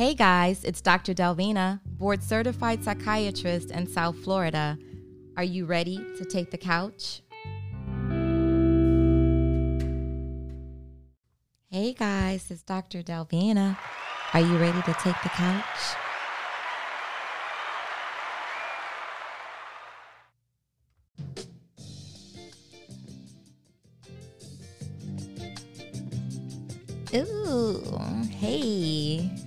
Hey guys, it's Dr. Delvina, board certified psychiatrist in South Florida. Are you ready to take the couch? Hey guys, it's Dr. Delvina. Are you ready to take the couch? Ooh, hey.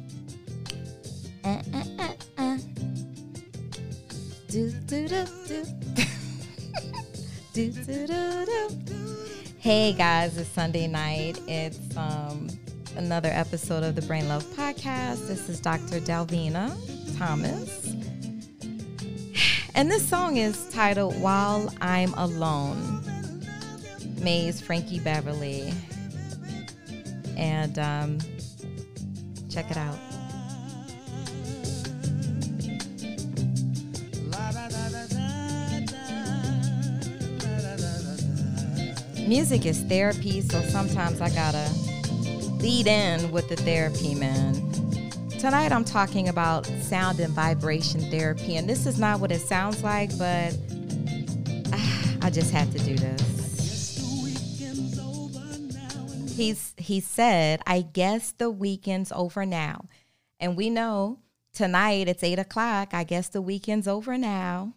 Hey guys, it's Sunday night. It's um, another episode of the Brain Love Podcast. This is Dr. Delvina Thomas. And this song is titled While I'm Alone. Maze Frankie Beverly. And um, check it out. Music is therapy, so sometimes I gotta lead in with the therapy, man. Tonight I'm talking about sound and vibration therapy, and this is not what it sounds like, but I just had to do this. He's he said, I guess the weekend's over now. And we know tonight it's eight o'clock. I guess the weekend's over now.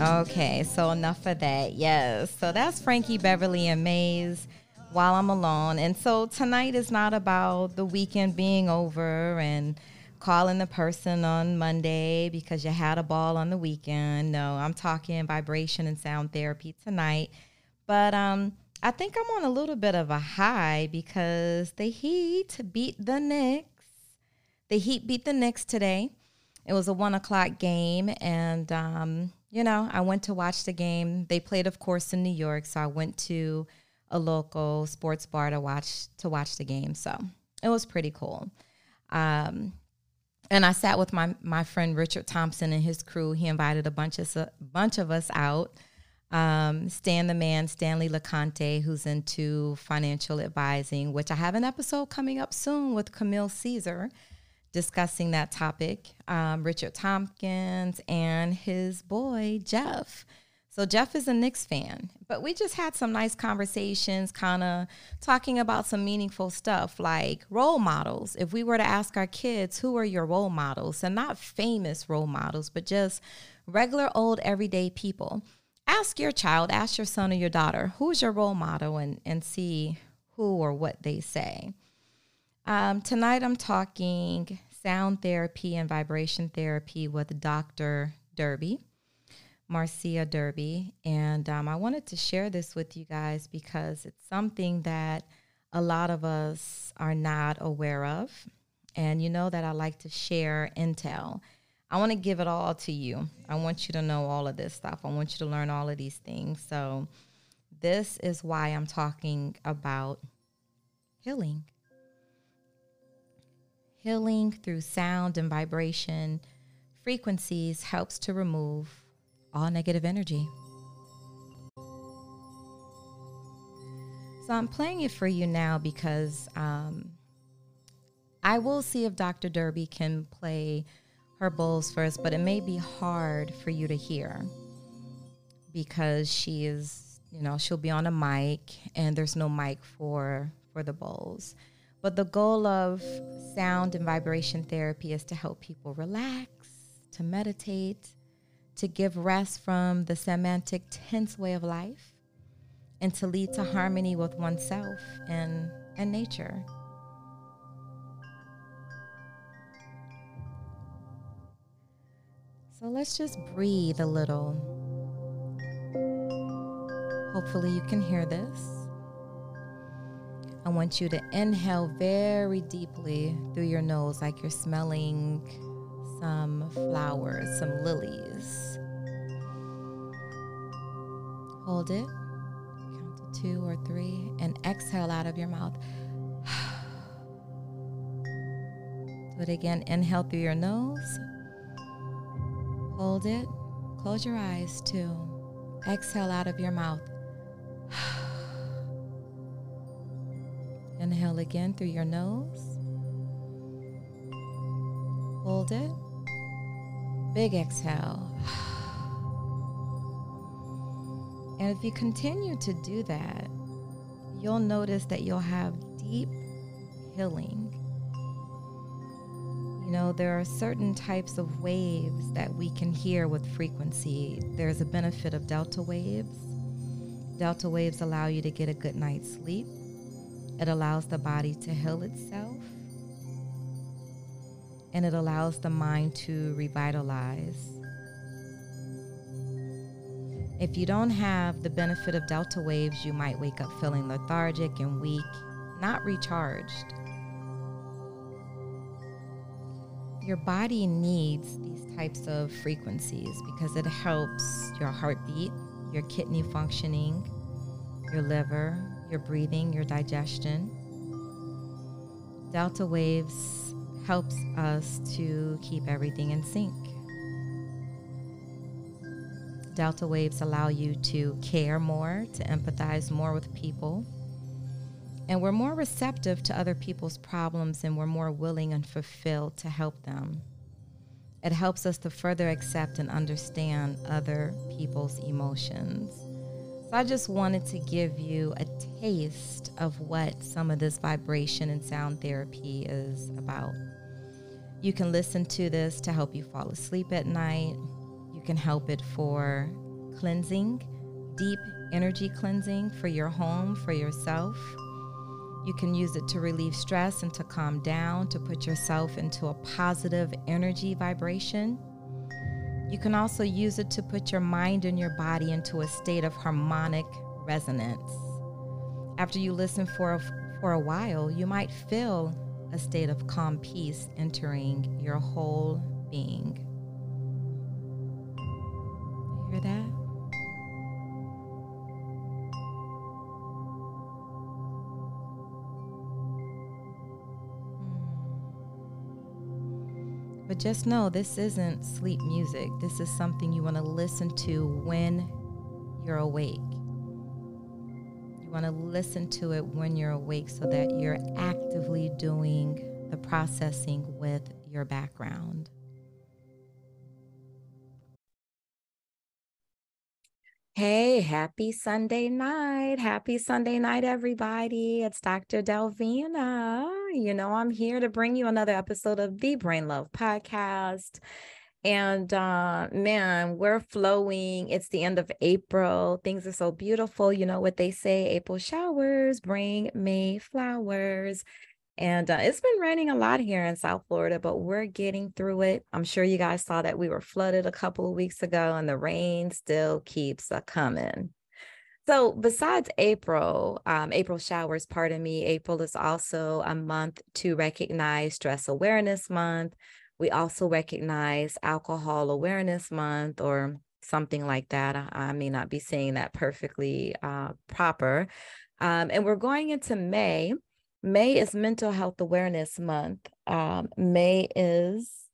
Okay, so enough of that. Yes. So that's Frankie Beverly and Maze while I'm alone. And so tonight is not about the weekend being over and calling the person on Monday because you had a ball on the weekend. No, I'm talking vibration and sound therapy tonight. But um I think I'm on a little bit of a high because the Heat beat the Knicks. The Heat beat the Knicks today. It was a one o'clock game, and um, you know I went to watch the game. They played, of course, in New York, so I went to a local sports bar to watch to watch the game. So it was pretty cool. Um, and I sat with my my friend Richard Thompson and his crew. He invited a bunch of a bunch of us out. Um, Stan the man, Stanley LeConte, who's into financial advising, which I have an episode coming up soon with Camille Caesar discussing that topic. Um, Richard Tompkins and his boy Jeff. So Jeff is a Knicks fan, but we just had some nice conversations, kind of talking about some meaningful stuff like role models. If we were to ask our kids, who are your role models? And not famous role models, but just regular old everyday people. Ask your child, ask your son or your daughter, who's your role model, and, and see who or what they say. Um, tonight I'm talking sound therapy and vibration therapy with Dr. Derby. Marcia Derby. And um, I wanted to share this with you guys because it's something that a lot of us are not aware of. And you know that I like to share intel. I want to give it all to you. I want you to know all of this stuff. I want you to learn all of these things. So, this is why I'm talking about healing. Healing through sound and vibration frequencies helps to remove all negative energy. So I'm playing it for you now because um, I will see if Dr. Derby can play her bowls first, but it may be hard for you to hear because she is, you know, she'll be on a mic and there's no mic for for the bowls. But the goal of sound and vibration therapy is to help people relax, to meditate, to give rest from the semantic tense way of life, and to lead to harmony with oneself and, and nature. So let's just breathe a little. Hopefully, you can hear this. I want you to inhale very deeply through your nose, like you're smelling some flowers, some lilies. Hold it. Count to two or three and exhale out of your mouth. Do it again. Inhale through your nose. Hold it. Close your eyes too. Exhale out of your mouth. Inhale again through your nose. Hold it. Big exhale. And if you continue to do that, you'll notice that you'll have deep healing. You know, there are certain types of waves that we can hear with frequency. There's a benefit of delta waves. Delta waves allow you to get a good night's sleep, it allows the body to heal itself, and it allows the mind to revitalize. If you don't have the benefit of delta waves, you might wake up feeling lethargic and weak, not recharged. Your body needs these types of frequencies because it helps your heartbeat, your kidney functioning, your liver, your breathing, your digestion. Delta waves helps us to keep everything in sync. Delta waves allow you to care more, to empathize more with people. And we're more receptive to other people's problems and we're more willing and fulfilled to help them. It helps us to further accept and understand other people's emotions. So I just wanted to give you a taste of what some of this vibration and sound therapy is about. You can listen to this to help you fall asleep at night You can help it for cleansing, deep energy cleansing for your home, for yourself. You can use it to relieve stress and to calm down, to put yourself into a positive energy vibration. You can also use it to put your mind and your body into a state of harmonic resonance. After you listen for a, for a while, you might feel a state of calm peace entering your whole being hear that? But just know this isn't sleep music. This is something you want to listen to when you're awake. You want to listen to it when you're awake so that you're actively doing the processing with your background. Hey, happy Sunday night. Happy Sunday night, everybody. It's Dr. Delvina. You know, I'm here to bring you another episode of the Brain Love Podcast. And uh, man, we're flowing. It's the end of April. Things are so beautiful. You know what they say April showers bring May flowers. And uh, it's been raining a lot here in South Florida, but we're getting through it. I'm sure you guys saw that we were flooded a couple of weeks ago, and the rain still keeps a coming. So, besides April, um, April showers, pardon me, April is also a month to recognize Stress Awareness Month. We also recognize Alcohol Awareness Month or something like that. I, I may not be saying that perfectly uh, proper. Um, and we're going into May. May is Mental Health Awareness Month. Um, May is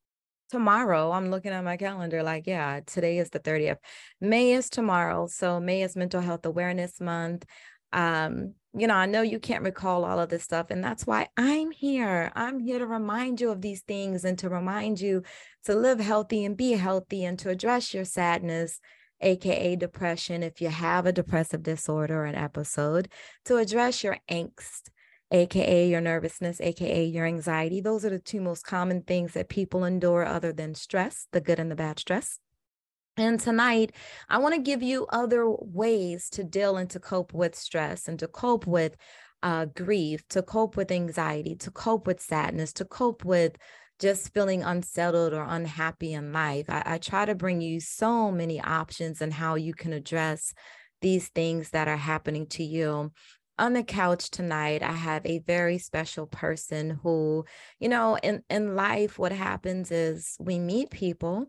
tomorrow. I'm looking at my calendar like, yeah, today is the 30th. May is tomorrow. So May is Mental Health Awareness Month. Um, you know, I know you can't recall all of this stuff, and that's why I'm here. I'm here to remind you of these things and to remind you to live healthy and be healthy and to address your sadness, aka depression, if you have a depressive disorder or an episode, to address your angst aka your nervousness, aka your anxiety. Those are the two most common things that people endure other than stress, the good and the bad stress. And tonight, I want to give you other ways to deal and to cope with stress and to cope with uh, grief, to cope with anxiety, to cope with sadness, to cope with just feeling unsettled or unhappy in life. I, I try to bring you so many options and how you can address these things that are happening to you on the couch tonight i have a very special person who you know in in life what happens is we meet people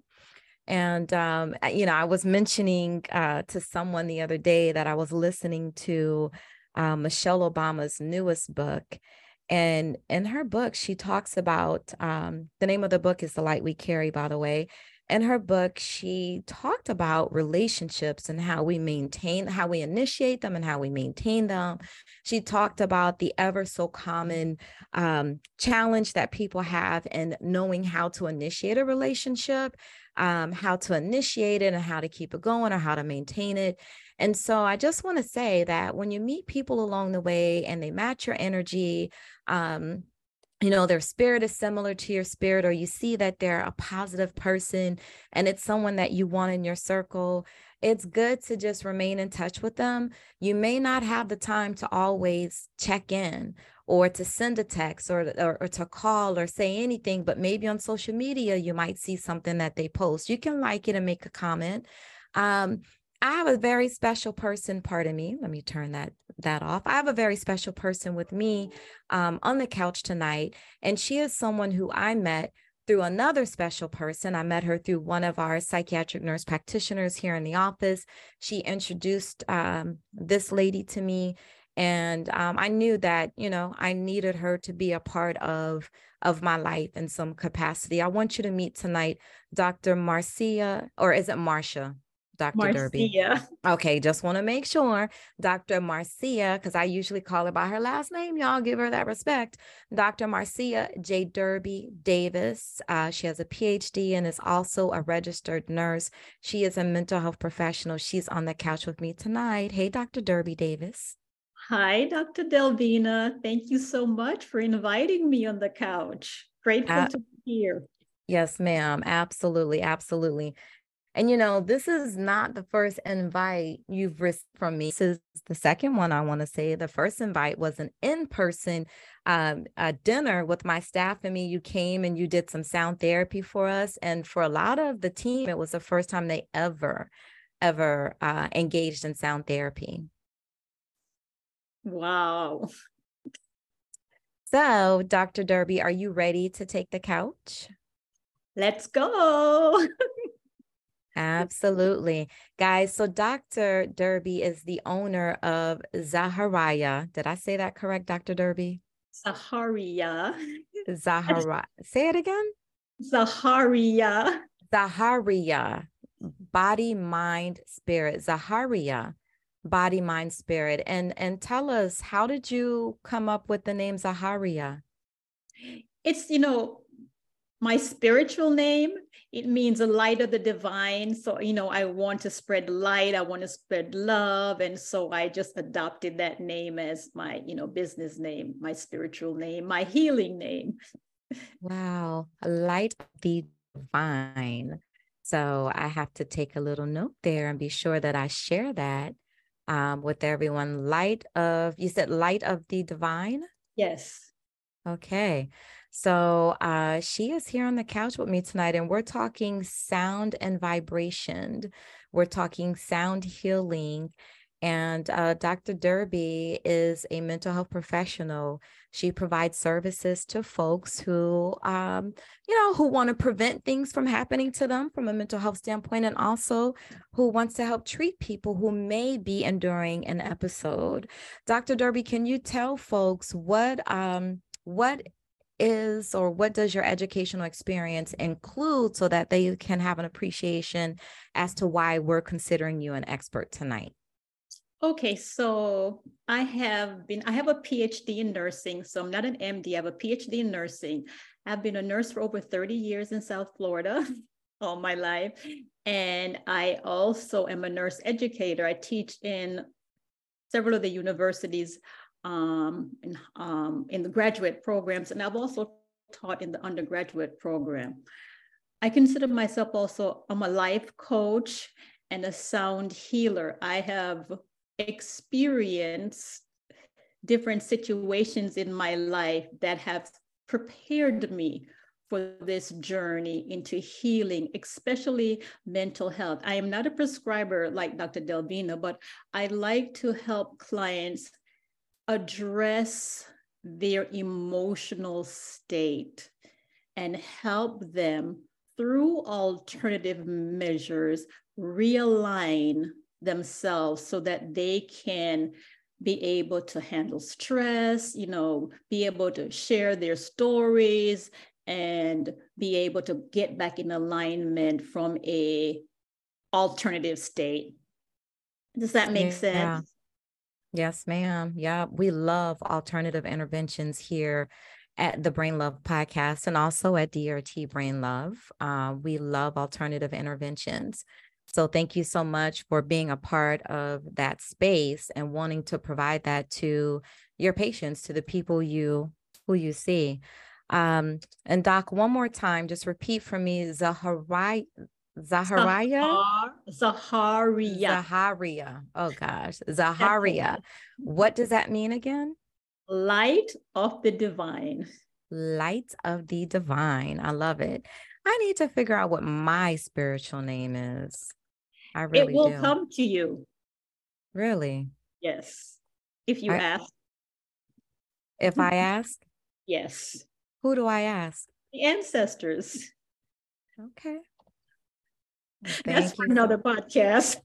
and um, you know i was mentioning uh, to someone the other day that i was listening to uh, michelle obama's newest book. And in her book she talks about um, the name of the book is the light we carry by the way in her book, she talked about relationships and how we maintain, how we initiate them and how we maintain them. She talked about the ever so common um, challenge that people have in knowing how to initiate a relationship, um, how to initiate it and how to keep it going or how to maintain it. And so I just want to say that when you meet people along the way and they match your energy, um, you know their spirit is similar to your spirit or you see that they're a positive person and it's someone that you want in your circle it's good to just remain in touch with them. You may not have the time to always check in or to send a text or, or, or to call or say anything but maybe on social media you might see something that they post. You can like it and make a comment. Um, I have a very special person, pardon me, let me turn that that off. I have a very special person with me um, on the couch tonight, and she is someone who I met through another special person. I met her through one of our psychiatric nurse practitioners here in the office. She introduced um, this lady to me, and um, I knew that you know I needed her to be a part of of my life in some capacity. I want you to meet tonight, Dr. Marcia, or is it Marcia? Dr. Marcia. Derby. Okay, just want to make sure Dr. Marcia, because I usually call her by her last name. Y'all give her that respect. Dr. Marcia J. Derby Davis. Uh, she has a PhD and is also a registered nurse. She is a mental health professional. She's on the couch with me tonight. Hey, Dr. Derby Davis. Hi, Dr. Delvina. Thank you so much for inviting me on the couch. Grateful uh, to be here. Yes, ma'am. Absolutely. Absolutely. And you know, this is not the first invite you've received from me. This is the second one I want to say. The first invite was an in-person um, dinner with my staff and me. You came and you did some sound therapy for us. And for a lot of the team, it was the first time they ever, ever uh, engaged in sound therapy. Wow. So, Dr. Derby, are you ready to take the couch? Let's go. Absolutely. Guys, so Dr. Derby is the owner of ZahariYAH. Did I say that correct, Dr. Derby? ZahariYAH. Zahara. say it again. ZahariYAH. ZahariYAH. Body, mind, spirit. ZahariYAH. Body, mind, spirit. And and tell us, how did you come up with the name ZahariYAH? It's, you know, my spiritual name it means a light of the divine. So you know i want to spread light i want to spread love. And so i just adopted that name as my you know business name my spiritual name my healing name. Wow a light of the divine. So i have to take a little note there and be sure that i share that um, with everyone. Light of you said light of the divine? Yes. Okay so uh, she is here on the couch with me tonight, and we're talking sound and vibration. We're talking sound healing. And uh, Dr. Derby is a mental health professional. She provides services to folks who, um, you know, who want to prevent things from happening to them from a mental health standpoint, and also who wants to help treat people who may be enduring an episode. Dr. Derby, can you tell folks what um, what is or what does your educational experience include so that they can have an appreciation as to why we're considering you an expert tonight? Okay, so I have been, I have a PhD in nursing. So I'm not an MD, I have a PhD in nursing. I've been a nurse for over 30 years in South Florida all my life. And I also am a nurse educator. I teach in several of the universities um, in, um, in the graduate programs, and I've also taught in the undergraduate program. I consider myself also, I'm a life coach and a sound healer. I have experienced different situations in my life that have prepared me for this journey into healing, especially mental health. I am not a prescriber like Dr. Delvina, but I like to help clients address their emotional state and help them through alternative measures realign themselves so that they can be able to handle stress, you know, be able to share their stories and be able to get back in alignment from a alternative state. Does that make yeah. sense? Yes, ma'am. Yeah, we love alternative interventions here at the Brain Love podcast and also at DRT Brain Love. Uh, we love alternative interventions. So thank you so much for being a part of that space and wanting to provide that to your patients, to the people you who you see. Um, and Doc, one more time, just repeat for me ZahariYAH? ZahariYAH. ZahariYAH. ZahariYAH. Oh gosh. ZahariYAH. what does that mean again? Light of the divine. Light of the divine. I love it. I need to figure out what my spiritual name is. I really It will do. come to you. Really? Yes. If you I, ask. If I ask? yes. Who do I ask? The ancestors. Okay. That's for another podcast.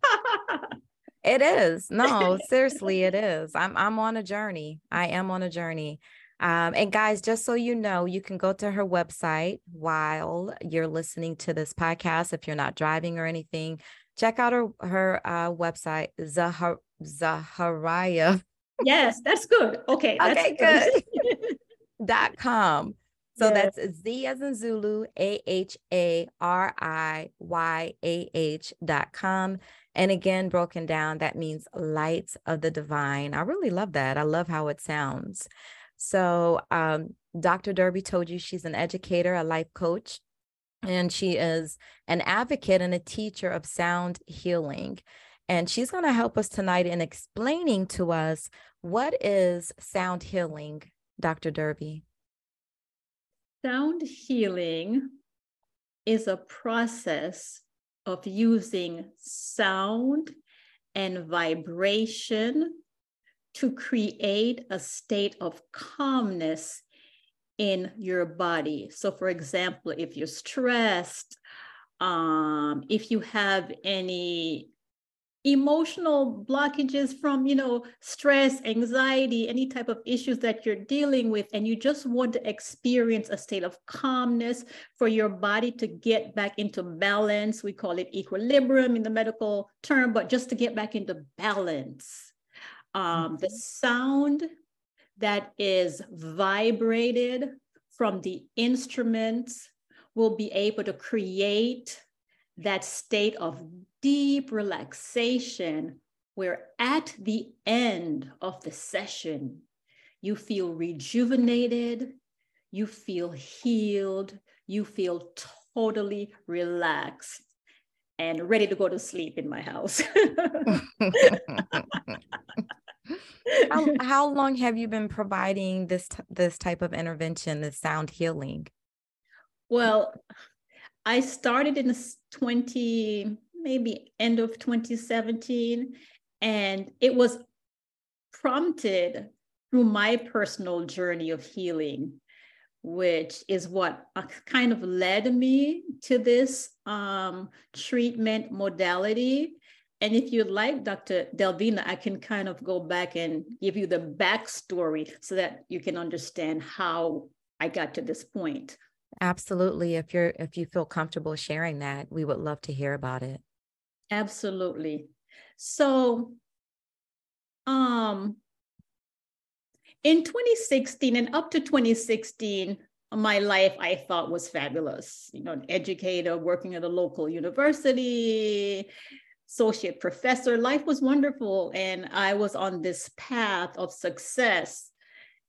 it is. No, seriously, it is. I'm I'm on a journey. I am on a journey. Um, and guys, just so you know, you can go to her website while you're listening to this podcast. If you're not driving or anything, check out her her uh, website, Zahar ZahariYAH. Yes, that's good. Okay. That's okay, good. dot com. So yes. that's Z as in Zulu, A H A R I Y A H dot com. And again, broken down, that means lights of the divine. I really love that. I love how it sounds. So, um, Dr. Derby told you she's an educator, a life coach, and she is an advocate and a teacher of sound healing. And she's going to help us tonight in explaining to us what is sound healing, Dr. Derby. Sound healing is a process of using sound and vibration to create a state of calmness in your body. So, for example, if you're stressed, um, if you have any emotional blockages from you know stress anxiety any type of issues that you're dealing with and you just want to experience a state of calmness for your body to get back into balance we call it equilibrium in the medical term but just to get back into balance um, the mm-hmm. sound that is vibrated from the instruments will be able to create that state of deep relaxation where at the end of the session, you feel rejuvenated, you feel healed, you feel totally relaxed and ready to go to sleep in my house. how, how long have you been providing this this type of intervention, this sound healing? Well, I started in 20 maybe end of 2017. And it was prompted through my personal journey of healing, which is what uh, kind of led me to this um, treatment modality. And if you'd like, Dr. Delvina, I can kind of go back and give you the backstory so that you can understand how I got to this point. Absolutely. If you're if you feel comfortable sharing that, we would love to hear about it. Absolutely. So, um, in 2016 and up to 2016, my life I thought was fabulous. You know, an educator working at a local university, associate professor, life was wonderful. And I was on this path of success.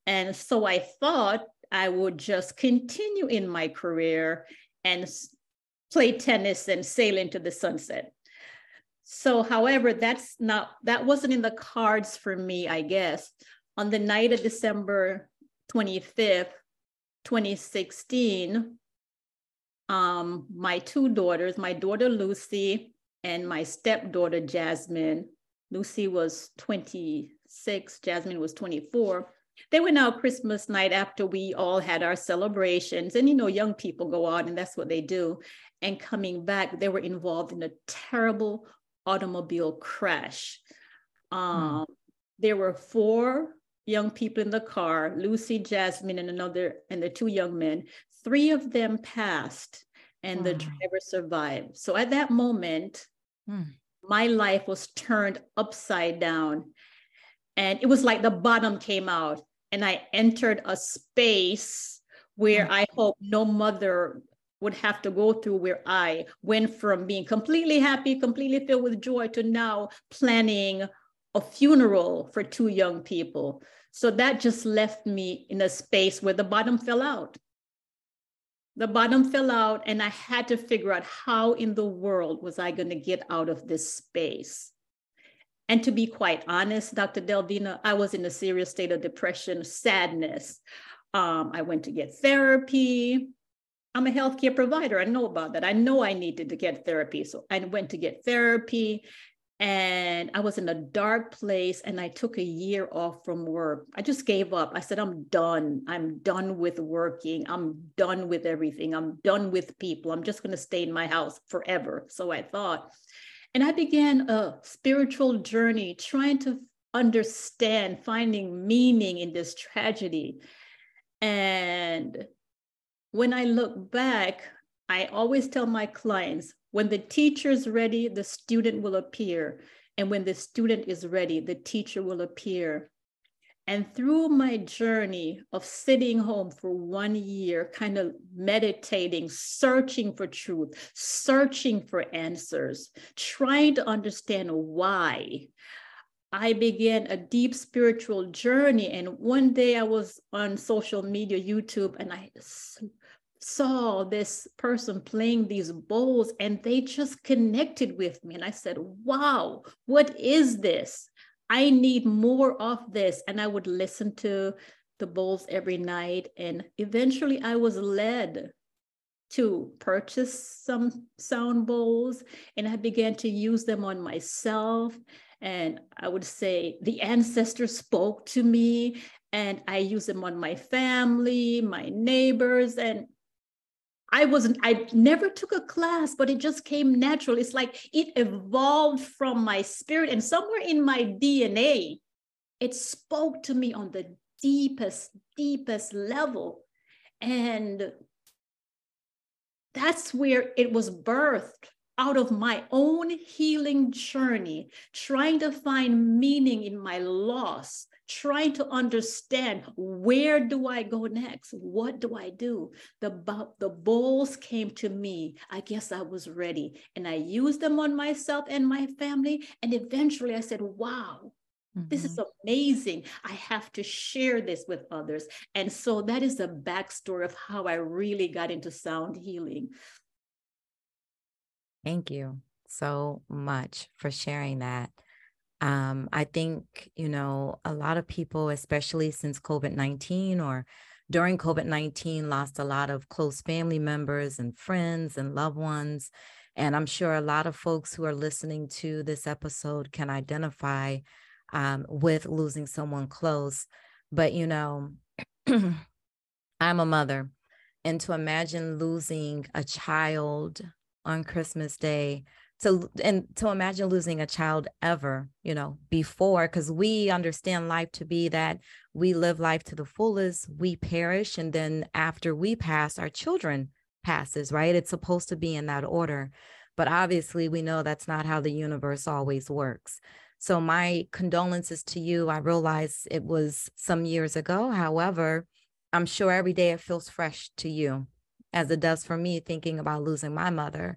And so I thought I would just continue in my career and play tennis and sail into the sunset. So, however, that's not, that wasn't in the cards for me, I guess. On the night of December 25th, 2016, um, my two daughters, my daughter Lucy and my stepdaughter Jasmine, Lucy was 26, Jasmine was 24. They went out Christmas night after we all had our celebrations. And you know, young people go out and that's what they do. And coming back, they were involved in a terrible automobile crash. Hmm. Um, mm. There were four young people in the car Lucy, Jasmine, and another, and the two young men. Three of them passed and wow. the driver survived. So at that moment, hmm. my life was turned upside down. And it was like the bottom came out, and I entered a space where hmm. I hope no mother would have to go through where I went from being completely happy, completely filled with joy to now planning a funeral for two young people. So that just left me in a space where the bottom fell out. The bottom fell out, and I had to figure out how in the world was I going to get out of this space. And to be quite honest, Dr. Delvina, I was in a serious state of depression, sadness. Um, I went to get therapy. I'm a healthcare provider. I know about that. I know I needed to get therapy. So I went to get therapy and I was in a dark place and I took a year off from work. I just gave up. I said, I'm done. I'm done with working. I'm done with everything. I'm done with people. I'm just going to stay in my house forever. So I thought. And I began a spiritual journey trying to understand, finding meaning in this tragedy. And when I look back, I always tell my clients when the teacher is ready, the student will appear. And when the student is ready, the teacher will appear. And through my journey of sitting home for one year, kind of meditating, searching for truth, searching for answers, trying to understand why, I began a deep spiritual journey. And one day I was on social media, YouTube, and I saw this person playing these bowls and they just connected with me. And I said, wow, what is this? I need more of this. And I would listen to the bowls every night. And eventually I was led to purchase some sound bowls and I began to use them on myself. And I would say the ancestors spoke to me and I use them on my family, my neighbors, and I wasn't, I never took a class, but it just came natural. It's like it evolved from my spirit and somewhere in my DNA, it spoke to me on the deepest, deepest level. And that's where it was birthed out of my own healing journey, trying to find meaning in my loss, trying to understand where do I go next? What do I do? The, the bowls came to me. I guess I was ready. And I used them on myself and my family. And eventually I said, wow, Mm-hmm. This is mm-hmm. amazing. I have to share this with others. And so that is the backstory of how I really got into sound healing. Thank you so much for sharing that. Um, I think, you know, a lot of people, especially since COVID 19 or during COVID 19, lost a lot of close family members and friends and loved ones. And I'm sure a lot of folks who are listening to this episode can identify um, with losing someone close. But, you know, I'm a mother. And to imagine losing a child on Christmas Day to and to imagine losing a child ever you know before because we understand life to be that we live life to the fullest we perish and then after we pass our children passes right? It's supposed to be in that order. But obviously we know that's not how the universe always works. So my condolences to you. I realize it was some years ago. However i'm sure every day it feels fresh to you as it does for me thinking about losing my mother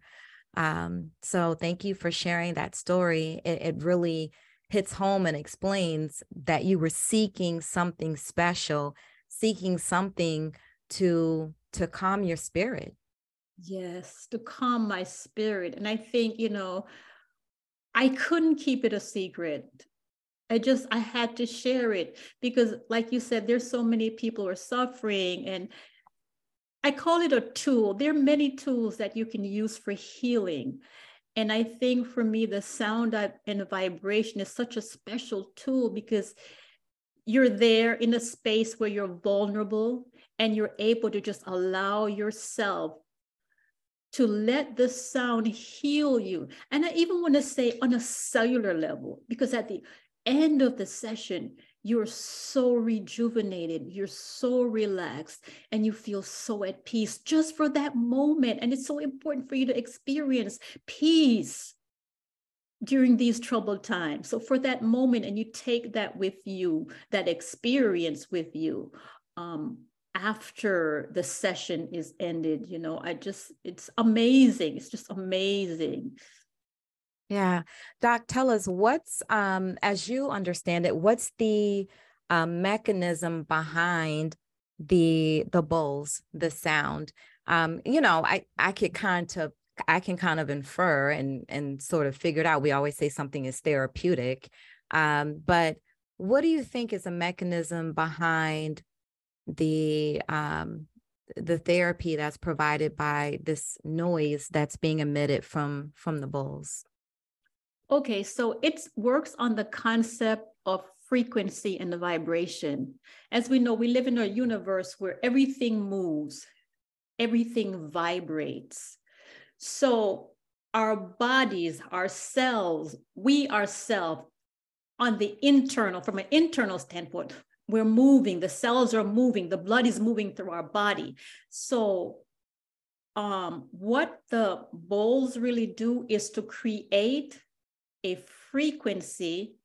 um, so thank you for sharing that story. It, it really hits home and explains that you were seeking something special, seeking something to to calm your spirit. Yes, to calm my spirit. And I think, you know, I couldn't keep it a secret. I just I had to share it because like you said there's so many people who are suffering and I call it a tool. There are many tools that you can use for healing. And I think for me, the sound and vibration is such a special tool because you're there in a space where you're vulnerable and you're able to just allow yourself to let the sound heal you. And I even want to say on a cellular level, because at the end of the session, you're so rejuvenated, you're so relaxed, and you feel so at peace just for that moment. And it's so important for you to experience peace during these troubled times. So, for that moment, and you take that with you, that experience with you. Um, after the session is ended you know i just it's amazing it's just amazing yeah. Doc, tell us what's, um, as you understand it, what's the um, mechanism behind the the bowls, the sound? Um, you know, I I could kind of I can kind of infer and and sort of figure it out. We always say something is therapeutic, um, but what do you think is a mechanism behind the um, the therapy that's provided by this noise that's being emitted from from the bowls? Okay, so it works on the concept of frequency and the vibration. As we know, we live in a universe where everything moves, everything vibrates. So our bodies, our cells, we ourselves, on the internal, from an internal standpoint, we're moving, the cells are moving, the blood is moving through our body. So um, what the bowls really do is to create a frequency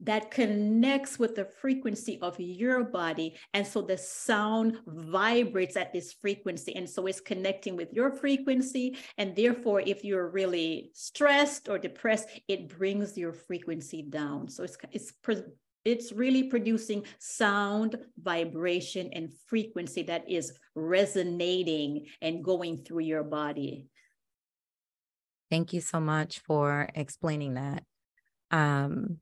that connects with the frequency of your body. And so the sound vibrates at this frequency. And so it's connecting with your frequency. And therefore, if you're really stressed or depressed, it brings your frequency down. So it's, it's, it's really producing sound, vibration, and frequency that is resonating and going through your body. Thank you so much for explaining that. Um,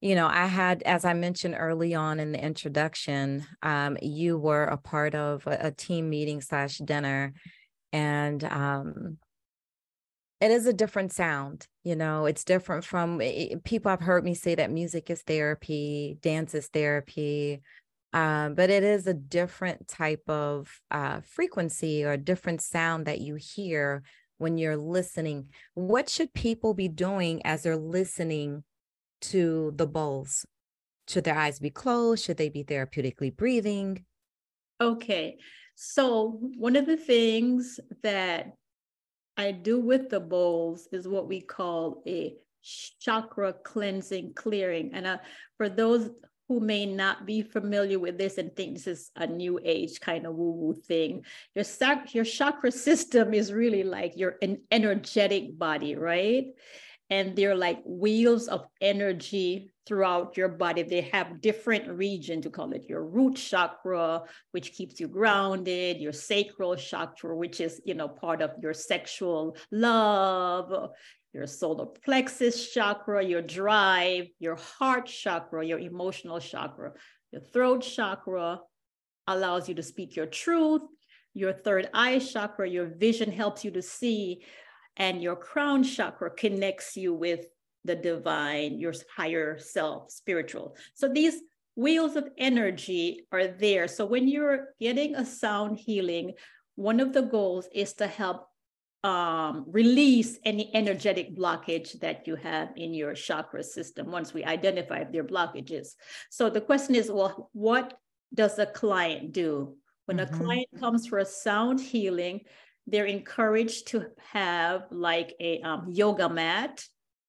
you know, I had, as I mentioned early on in the introduction, um, you were a part of a, a team meeting slash dinner, and um, it is a different sound. You know, it's different from it, people have heard me say that music is therapy, dance is therapy, um, but it is a different type of uh, frequency or different sound that you hear when you're listening. What should people be doing as they're listening to the bowls should their eyes be closed? Should they be therapeutically breathing? Okay so one of the things that i do with the bowls is what we call a chakra cleansing clearing. And uh, for those who may not be familiar with this and think this is a new age kind of woo-woo thing. Your, your chakra system is really like your an energetic body, right? And they're like wheels of energy throughout your body. They have different regions to call it your root chakra, which keeps you grounded, your sacral chakra, which is, you know, part of your sexual love, your solar plexus chakra, your drive, your heart chakra, your emotional chakra. Your throat chakra allows you to speak your truth. Your third eye chakra, your vision helps you to see. And your crown chakra connects you with the divine, your higher self, spiritual. So these wheels of energy are there. So when you're getting a sound healing, one of the goals is to help um, release any energetic blockage that you have in your chakra system once we identify their blockages. So the question is, well, what does a client do? When mm-hmm. a client comes for a sound healing, they're encouraged to have like a um, yoga mat.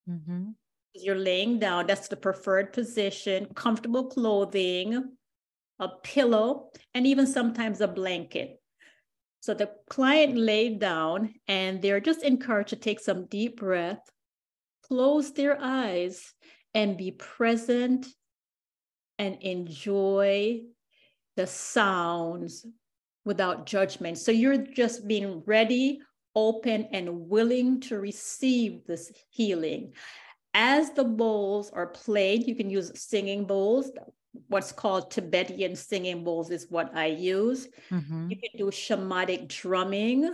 Mm-hmm. You're laying down, that's the preferred position, comfortable clothing, a pillow, and even sometimes a blanket. So the client laid down and they're just encouraged to take some deep breath, close their eyes, and be present and enjoy the sounds without judgment. So you're just being ready, open, and willing to receive this healing. As the bowls are played, you can use singing bowls what's called Tibetan singing bowls is what I use. Mm-hmm. You can do shamanic drumming.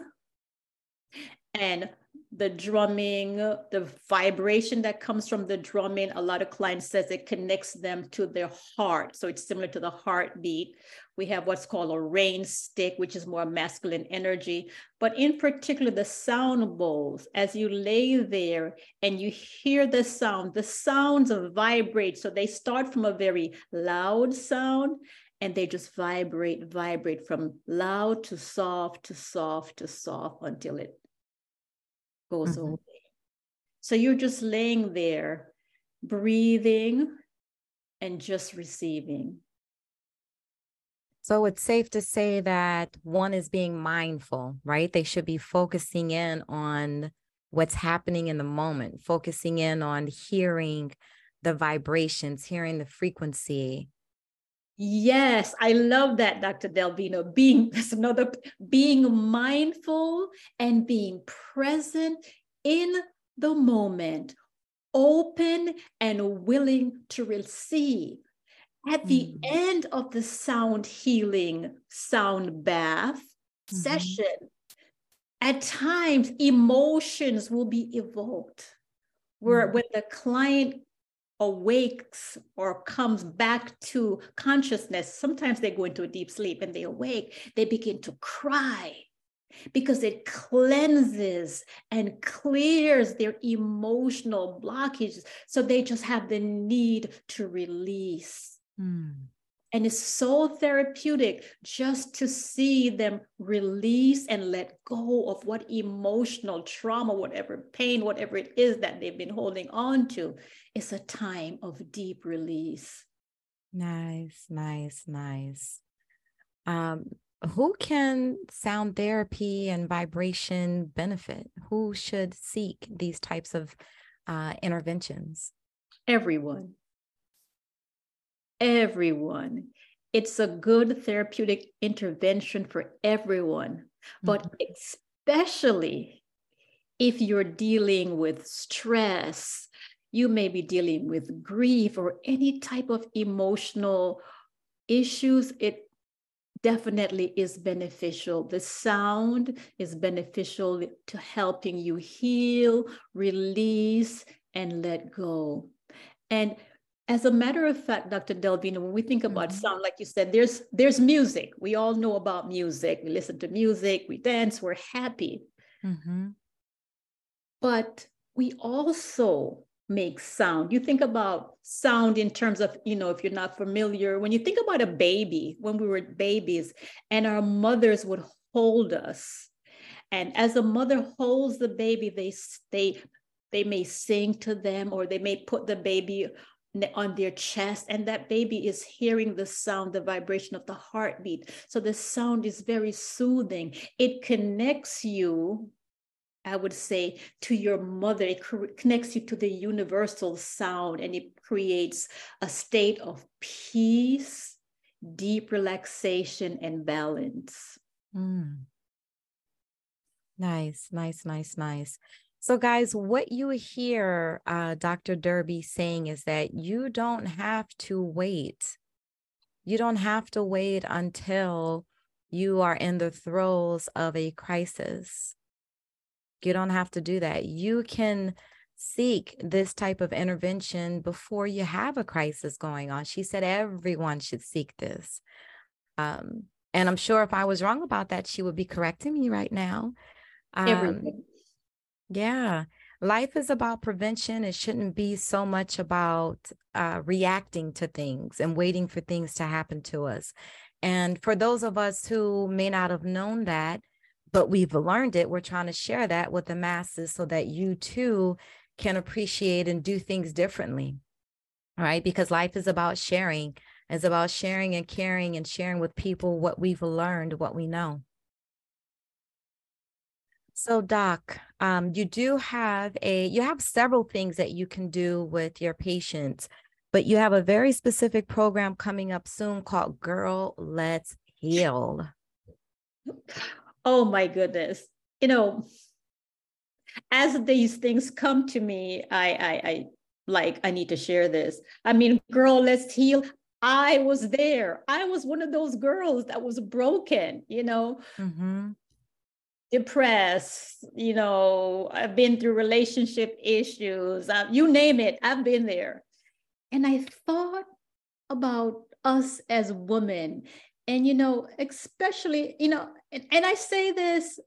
And the drumming, the vibration that comes from the drumming, a lot of clients says it connects them to their heart. So it's similar to the heartbeat. We have what's called a rain stick, which is more masculine energy. But in particular, the sound bowls, as you lay there and you hear the sound, the sounds vibrate. So they start from a very loud sound and they just vibrate, vibrate from loud to soft to soft to soft until it goes mm-hmm. away. So you're just laying there, breathing and just receiving. So it's safe to say that one is being mindful, right? They should be focusing in on what's happening in the moment, focusing in on hearing the vibrations, hearing the frequency. Yes, I love that, Dr. Delvina. Being that's another being mindful and being present in the moment, open and willing to receive. At the mm. end of the sound healing sound bath mm-hmm. session, at times emotions will be evoked. Where mm. when the client awakes or comes back to consciousness, sometimes they go into a deep sleep and they awake, they begin to cry because it cleanses and clears their emotional blockages. So they just have the need to release. Mm. And it's so therapeutic just to see them release and let go of what emotional trauma, whatever pain, whatever it is that they've been holding on to. It's a time of deep release. Nice, nice, nice. Um, who can sound therapy and vibration benefit? Who should seek these types of uh, interventions? Everyone everyone. It's a good therapeutic intervention for everyone, but mm-hmm. especially if you're dealing with stress, you may be dealing with grief or any type of emotional issues. It definitely is beneficial. The sound is beneficial to helping you heal, release, and let go. And as a matter of fact, Dr. Delvina, when we think about mm-hmm. sound, like you said, there's there's music. We all know about music. We listen to music, we dance, we're happy. Mm-hmm. But we also make sound. You think about sound in terms of, you know, if you're not familiar, when you think about a baby, when we were babies, and our mothers would hold us. And as a mother holds the baby, they they they may sing to them or they may put the baby on their chest and that baby is hearing the sound the vibration of the heartbeat. So the sound is very soothing. It connects you i would say to your mother. It connects you to the universal sound and it creates a state of peace deep relaxation and balance. Mm. nice nice nice nice so, guys, what you hear uh, Dr. Derby saying is that you don't have to wait. You don't have to wait until you are in the throes of a crisis. You don't have to do that. You can seek this type of intervention before you have a crisis going on. She said everyone should seek this. Um, and I'm sure if I was wrong about that, she would be correcting me right now. Um, yeah. Life is about prevention. It shouldn't be so much about uh, reacting to things and waiting for things to happen to us. And for those of us who may not have known that, but we've learned it, we're trying to share that with the masses so that you too can appreciate and do things differently. Right. Because life is about sharing, it's about sharing and caring and sharing with people what we've learned, what we know. So, Doc, um, you do have a you have several things that you can do with your patients, but you have a very specific program coming up soon called Girl Let's Heal. Oh my goodness! You know, as these things come to me, I I, I like I need to share this. I mean, Girl Let's Heal. I was there. I was one of those girls that was broken, you know. Mm-hmm depressed, you know, I've been through relationship issues, uh, you name it, I've been there. And I thought about us as women. And, you know, especially, you know, and, and I say this,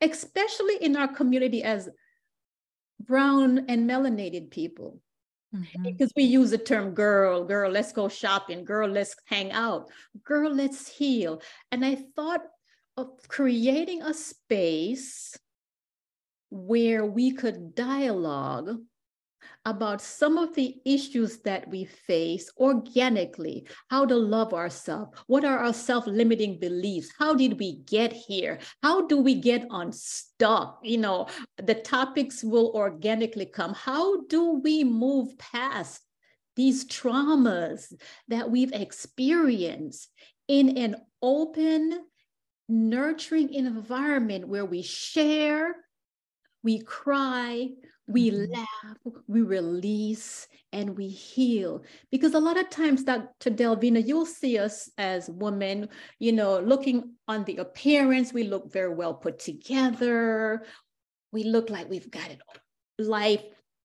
especially in our community as brown and melanated people. Mm-hmm. Because we use the term girl, girl, let's go shopping, girl, let's hang out, girl, let's heal. And I thought of creating a space where we could dialogue about some of the issues that we face organically. How to love ourselves what are our self-limiting beliefs? How did we get here? How do we get unstuck you know the topics will organically come. How do we move past these traumas that we've experienced in an open nurturing an environment where we share we cry we mm-hmm. laugh, we release, and we heal. Because a lot of times, Dr. Delvina, you'll see us as women, you know, looking on the appearance, we look very well put together. We look like we've got it all. life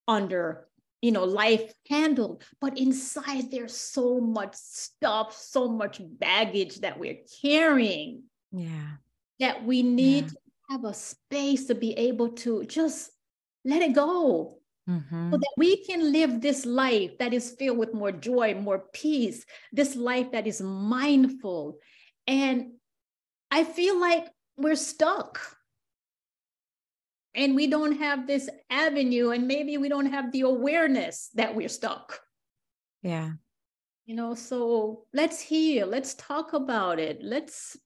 under, you know, life handled. But inside, there's so much stuff, so much baggage that we're carrying. Yeah. That we need yeah. to have a space to be able to just let it go mm-hmm. so that we can live this life that is filled with more joy, more peace, this life that is mindful. And I feel like we're stuck and we don't have this avenue, and maybe we don't have the awareness that we're stuck. Yeah. You know, so let's heal, let's talk about it, let's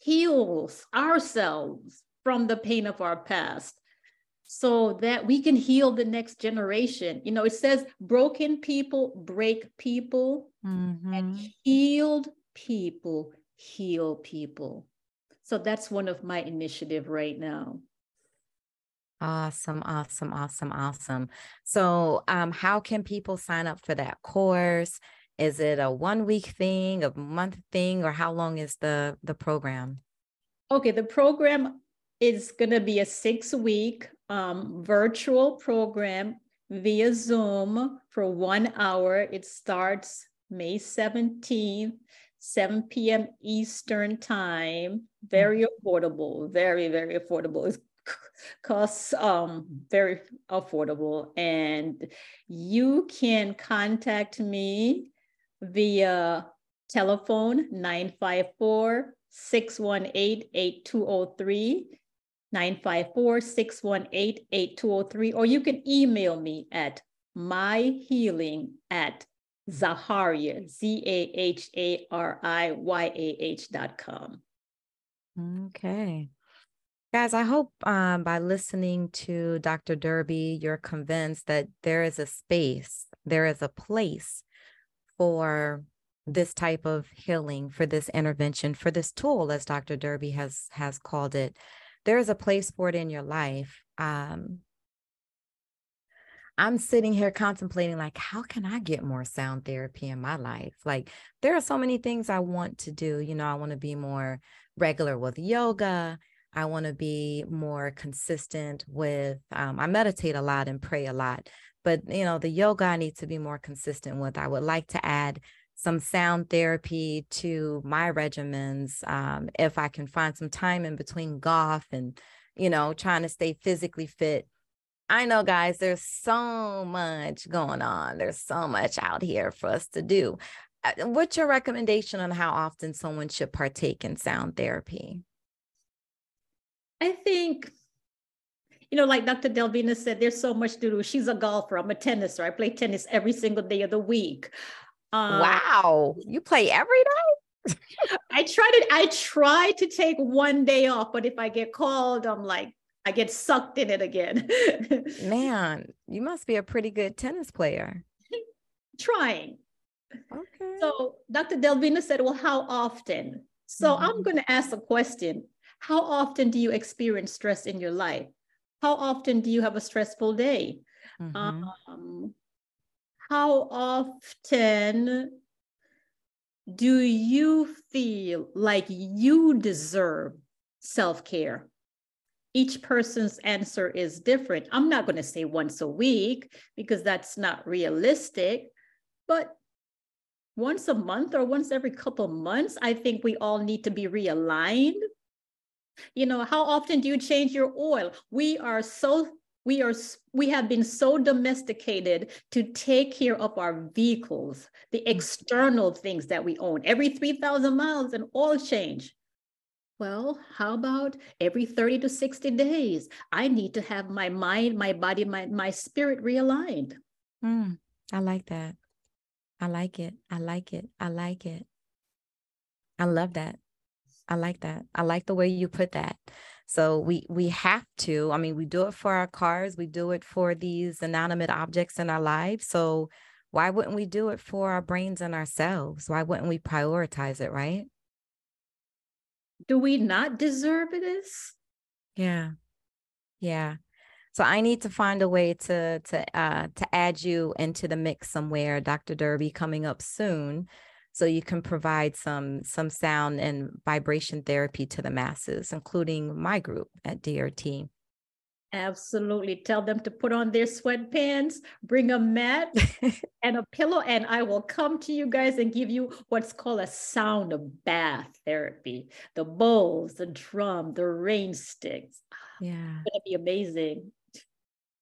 heal ourselves from the pain of our past so that we can heal the next generation. You know, it says broken people break people mm-hmm. and healed people heal people. So that's one of my initiative right now. Awesome, awesome, awesome, awesome. So, um, how can people sign up for that course? Is it a one week thing, a month thing, or how long is the the program? Okay, the program is going to be a six week um, virtual program via Zoom for one hour. It starts May 17th, 7 p.m. Eastern Time. Very mm-hmm. affordable, very, very affordable. It costs um, very affordable. And you can contact me via telephone 954 618 8203 954-618-8203, or you can email me at myhealing at ZahariYAH, Z-A-H-A-R-I-Y-A-H dot com. Okay. Guys, I hope um, by listening to Dr. Derby, you're convinced that there is a space, there is a place for this type of healing, for this intervention, for this tool, as Dr. Derby has has called it there is a place for it in your life. Um, I'm sitting here contemplating, like, how can I get more sound therapy in my life? Like, there are so many things I want to do. You know, I want to be more regular with yoga. I want to be more consistent with, um, I meditate a lot and pray a lot, but, you know, the yoga I need to be more consistent with. I would like to add some sound therapy to my regimens um, if I can find some time in between golf and, you know, trying to stay physically fit. I know, guys, there's so much going on. There's so much out here for us to do. Uh, what's your recommendation on how often someone should partake in sound therapy? I think you know, like Dr. Delvina said, there's so much to do. She's a golfer. I'm a tenniser. I play tennis every single day of the week. Um, wow, you play every day? I try to I try to take one day off, but if I get called, I'm like I get sucked in it again. Man, you must be a pretty good tennis player. Trying. Okay. So Dr. Delvina said, Well, how often? So mm-hmm. I'm going to ask a question. How often do you experience stress in your life? How often do you have a stressful day? Mm-hmm. Um, how often do you feel like you deserve self care. Each person's answer is different. I'm not going to say once a week because that's not realistic, but once a month or once every couple months, I think we all need to be realigned. You know, how often do you change your oil? We are so we are we have been so domesticated to take care of our vehicles the mm. external things that we own. Every 3000 miles an oil change. Well how about every 30 to 60 days? I need to have my mind my body my, my spirit realigned. Mm, i like that. I like it. I like it. I like it. I love that i like that i like the way you put that so we we have to. I mean, we do it for our cars, we do it for these inanimate objects in our lives. So why wouldn't we do it for our brains and ourselves? Why wouldn't we prioritize it, right? Do we not deserve this? Yeah. Yeah. So I need to find a way to to uh to add you into the mix somewhere, Dr. Derby coming up soon so you can provide some some sound and vibration therapy to the masses including my group at drt absolutely. Tell them to put on their sweatpants bring a mat and a pillow and i will come to you guys and give you what's called a sound of bath therapy. The bowls the drum the rain sticks. Yeah. it'd be amazing.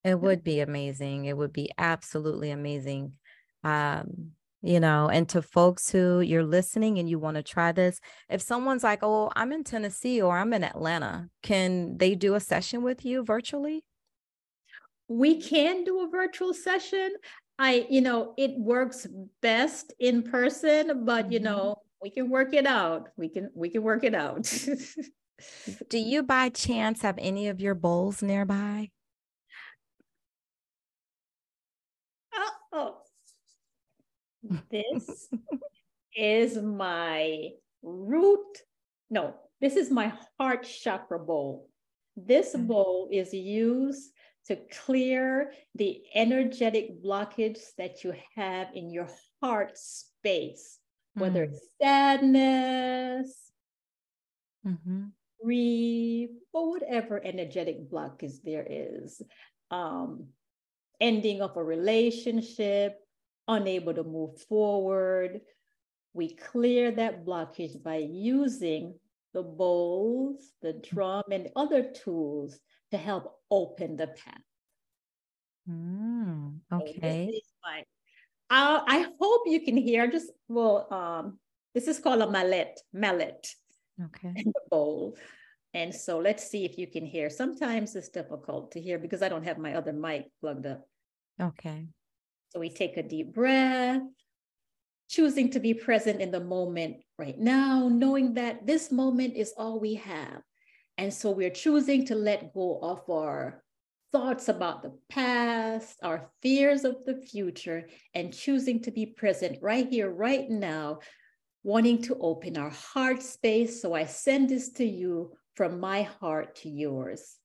It would be amazing. It would be absolutely amazing. Um you know, and to folks who you're listening and you want to try this, if someone's like, oh, I'm in Tennessee or I'm in Atlanta, can they do a session with you virtually? We can do a virtual session. I, you know, it works best in person, but mm-hmm. you know, we can work it out. We can we can work it out. do you by chance have any of your bowls nearby? Uh, oh, this is my root. No, this is my heart chakra bowl. This mm-hmm. bowl is used to clear the energetic blockage that you have in your heart space, whether mm. it's sadness, mm-hmm. grief, or whatever energetic blockage there is. Um, ending of a relationship, unable to move forward. We clear that blockage by using the bowls, the drum, and other tools to help open the path. Mm, okay. So my, uh, I hope you can hear. Just well, um, this is called a mallet. Mallet. Okay. In the bowl. And so let's see if you can hear. Sometimes it's difficult to hear because I don't have my other mic plugged up. Okay. So we take a deep breath, choosing to be present in the moment right now, knowing that this moment is all we have. And so we're choosing to let go of our thoughts about the past, our fears of the future, and choosing to be present right here, right now, wanting to open our heart space. So I send this to you from my heart to yours.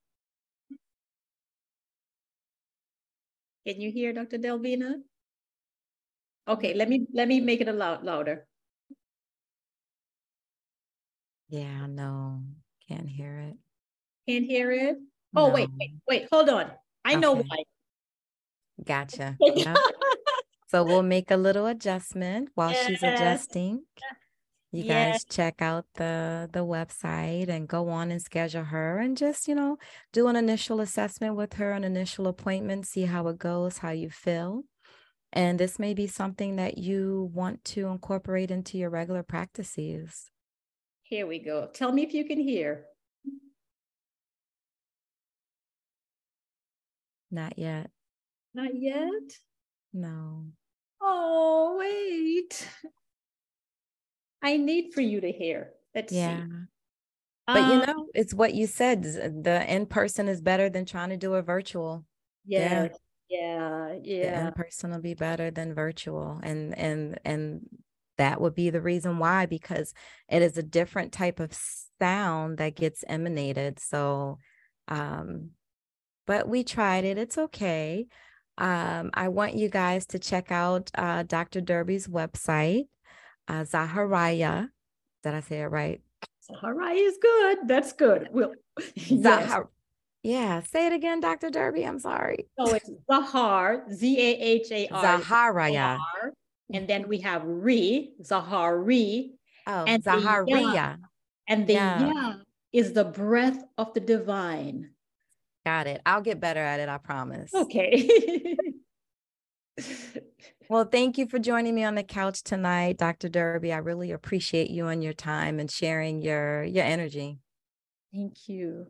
Can you hear Dr. Delvina? Okay, mm-hmm. let me let me make it a lot louder. Yeah, no, can't hear it. Can't hear it. Oh, no. wait, wait, wait, hold on. I okay. know why. Gotcha. Yep. so we'll make a little adjustment while yes. she's adjusting. You guys check out the the website and go on and schedule her and just, you know, do an initial assessment with her, an initial appointment, see how it goes, how you feel. And this may be something that you want to incorporate into your regular practices. Here we go. Tell me if you can hear. Not yet. Not yet? No. Oh, wait. I need for you to hear. Let's yeah. See. But um, you know, it's what you said. The in person is better than trying to do a virtual. Yeah. Yeah. Yeah. in person will be better than virtual. And and and that would be the reason why, because it is a different type of sound that gets emanated. So um, but we tried it. It's okay. Um, I want you guys to check out uh, Dr. Derby's website uh, Zaharaya. Did I say it right? Zaharia is good. That's good. We'll, yes. Yeah, say it again, Dr. Derby. I'm sorry. So it's Zahar, Z A H A R. Zaharia. And then we have Re, Zahari. Oh, and Zaharia. and the yeah. ya is the breath of the divine. Got it. I'll get better at it, I promise. Okay. well, thank you for joining me on the couch tonight, Dr. Derby. I really appreciate you and your time and sharing your your energy. Thank you.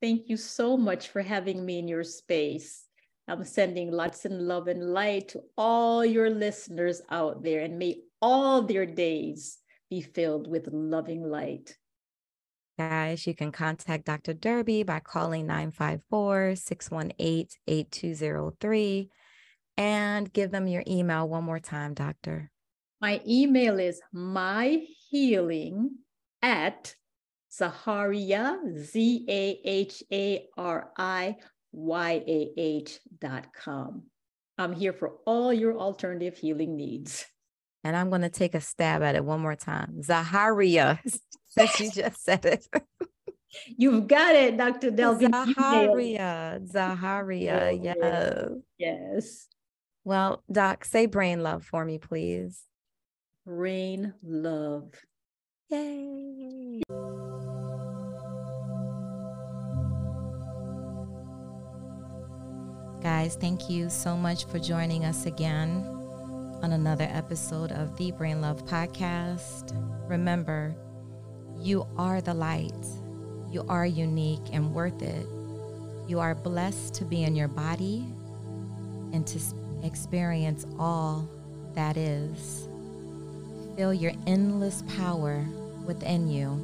Thank you so much for having me in your space. I'm sending lots of love and light to all your listeners out there, and may all their days be filled with loving light. Guys, you can contact Dr. Derby by calling 954 618 8203 and give them your email one more time, Doctor. My email is myhealing at ZahariYAH, Z A H A R I Y A H dot com. I'm here for all your alternative healing needs. And I'm going to take a stab at it one more time. Zaharia, since you just said it. You've got it, Dr. Delvin. ZahariYAH, ZahariYAH, yes. Yes. Well, Doc, say brain love for me, please. Brain love. Yay. Guys, thank you so much for joining us again on another episode of the Brain Love Podcast. Remember, you are the light. You are unique and worth it. You are blessed to be in your body and to experience all that is. Feel your endless power within you.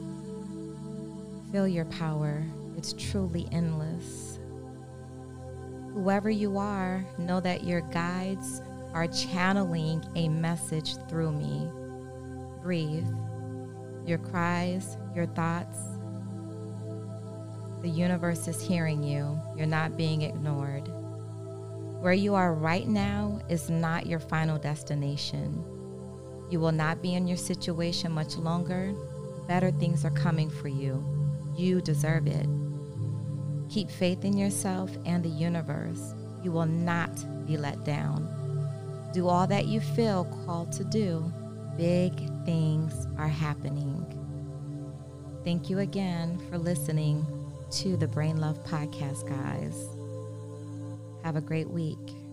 Feel your power. It's truly endless. Whoever you are, know that your guides are channeling a message through me. Breathe. Your cries, your thoughts, the universe is hearing you. You're not being ignored. Where you are right now is not your final destination. You will not be in your situation much longer. Better things are coming for you. You deserve it. Keep faith in yourself and the universe. You will not be let down. Do all that you feel called to do. Big things are happening. Thank you again for listening to the Brain Love Podcast, guys. Have a great week.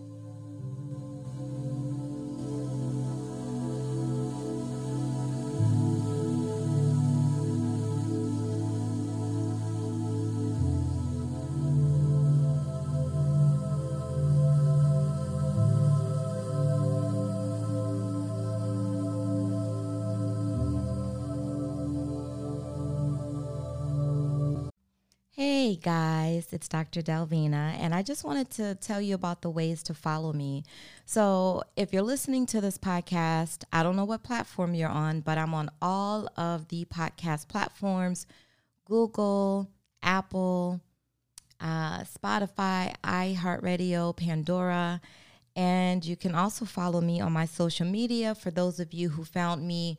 It's Dr. Delvina, and I just wanted to tell you about the ways to follow me. So, if you're listening to this podcast, I don't know what platform you're on, but I'm on all of the podcast platforms Google, Apple, uh, Spotify, iHeartRadio, Pandora. And you can also follow me on my social media for those of you who found me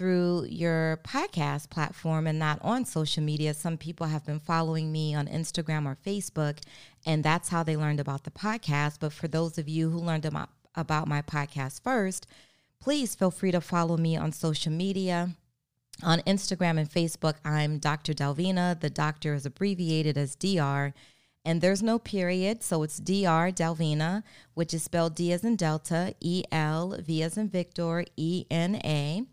through your podcast platform and not on social media. Some people have been following me on Instagram or Facebook, and that's how they learned about the podcast. But for those of you who learned about, about my podcast first, please feel free to follow me on social media. On Instagram and Facebook, I'm Dr. Delvina. The doctor is abbreviated as DR. And there's no period, so it's Dr. Delvina, which is spelled D as in Delta, E L, V as in Victor, E N A.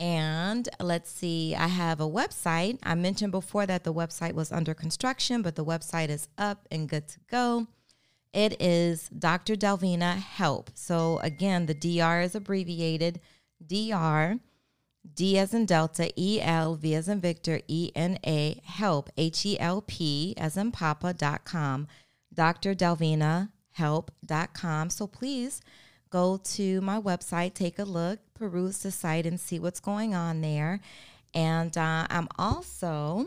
And let's see, I have a website. I mentioned before that the website was under construction, but the website is up and good to go. It is Dr. Delvina Help. So again, the DR is abbreviated DR, D as in Delta, E L, V as in Victor, E N A, help, H E L P as in Papa.com, Dr. Delvina Help.com. So please go to my website, take a look, peruse the site, and see what's going on there. And uh, I'm also,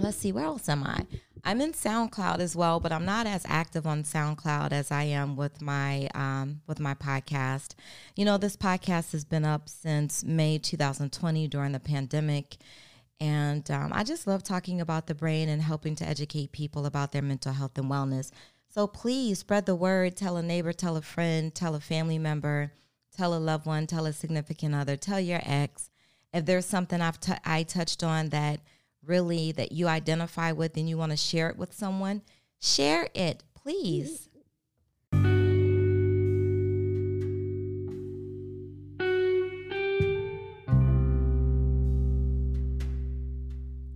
let's see, where else am I? I'm in SoundCloud as well, but I'm not as active on SoundCloud as I am with my um, with my podcast. You know, this podcast has been up since May 2020 during the pandemic, And um, I just love talking about the brain and helping to educate people about their mental health and wellness. So please spread the word, tell a neighbor, tell a friend, tell a family member, tell a loved one, tell a significant other, tell your ex. If there's something I've t- I touched on that really that you identify with and you want to share it with someone, share it, please.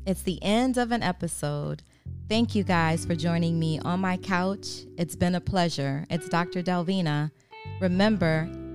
It's the end of an episode. Thank you guys for joining me on my couch. It's been a pleasure. It's Dr. Delvina. Remember,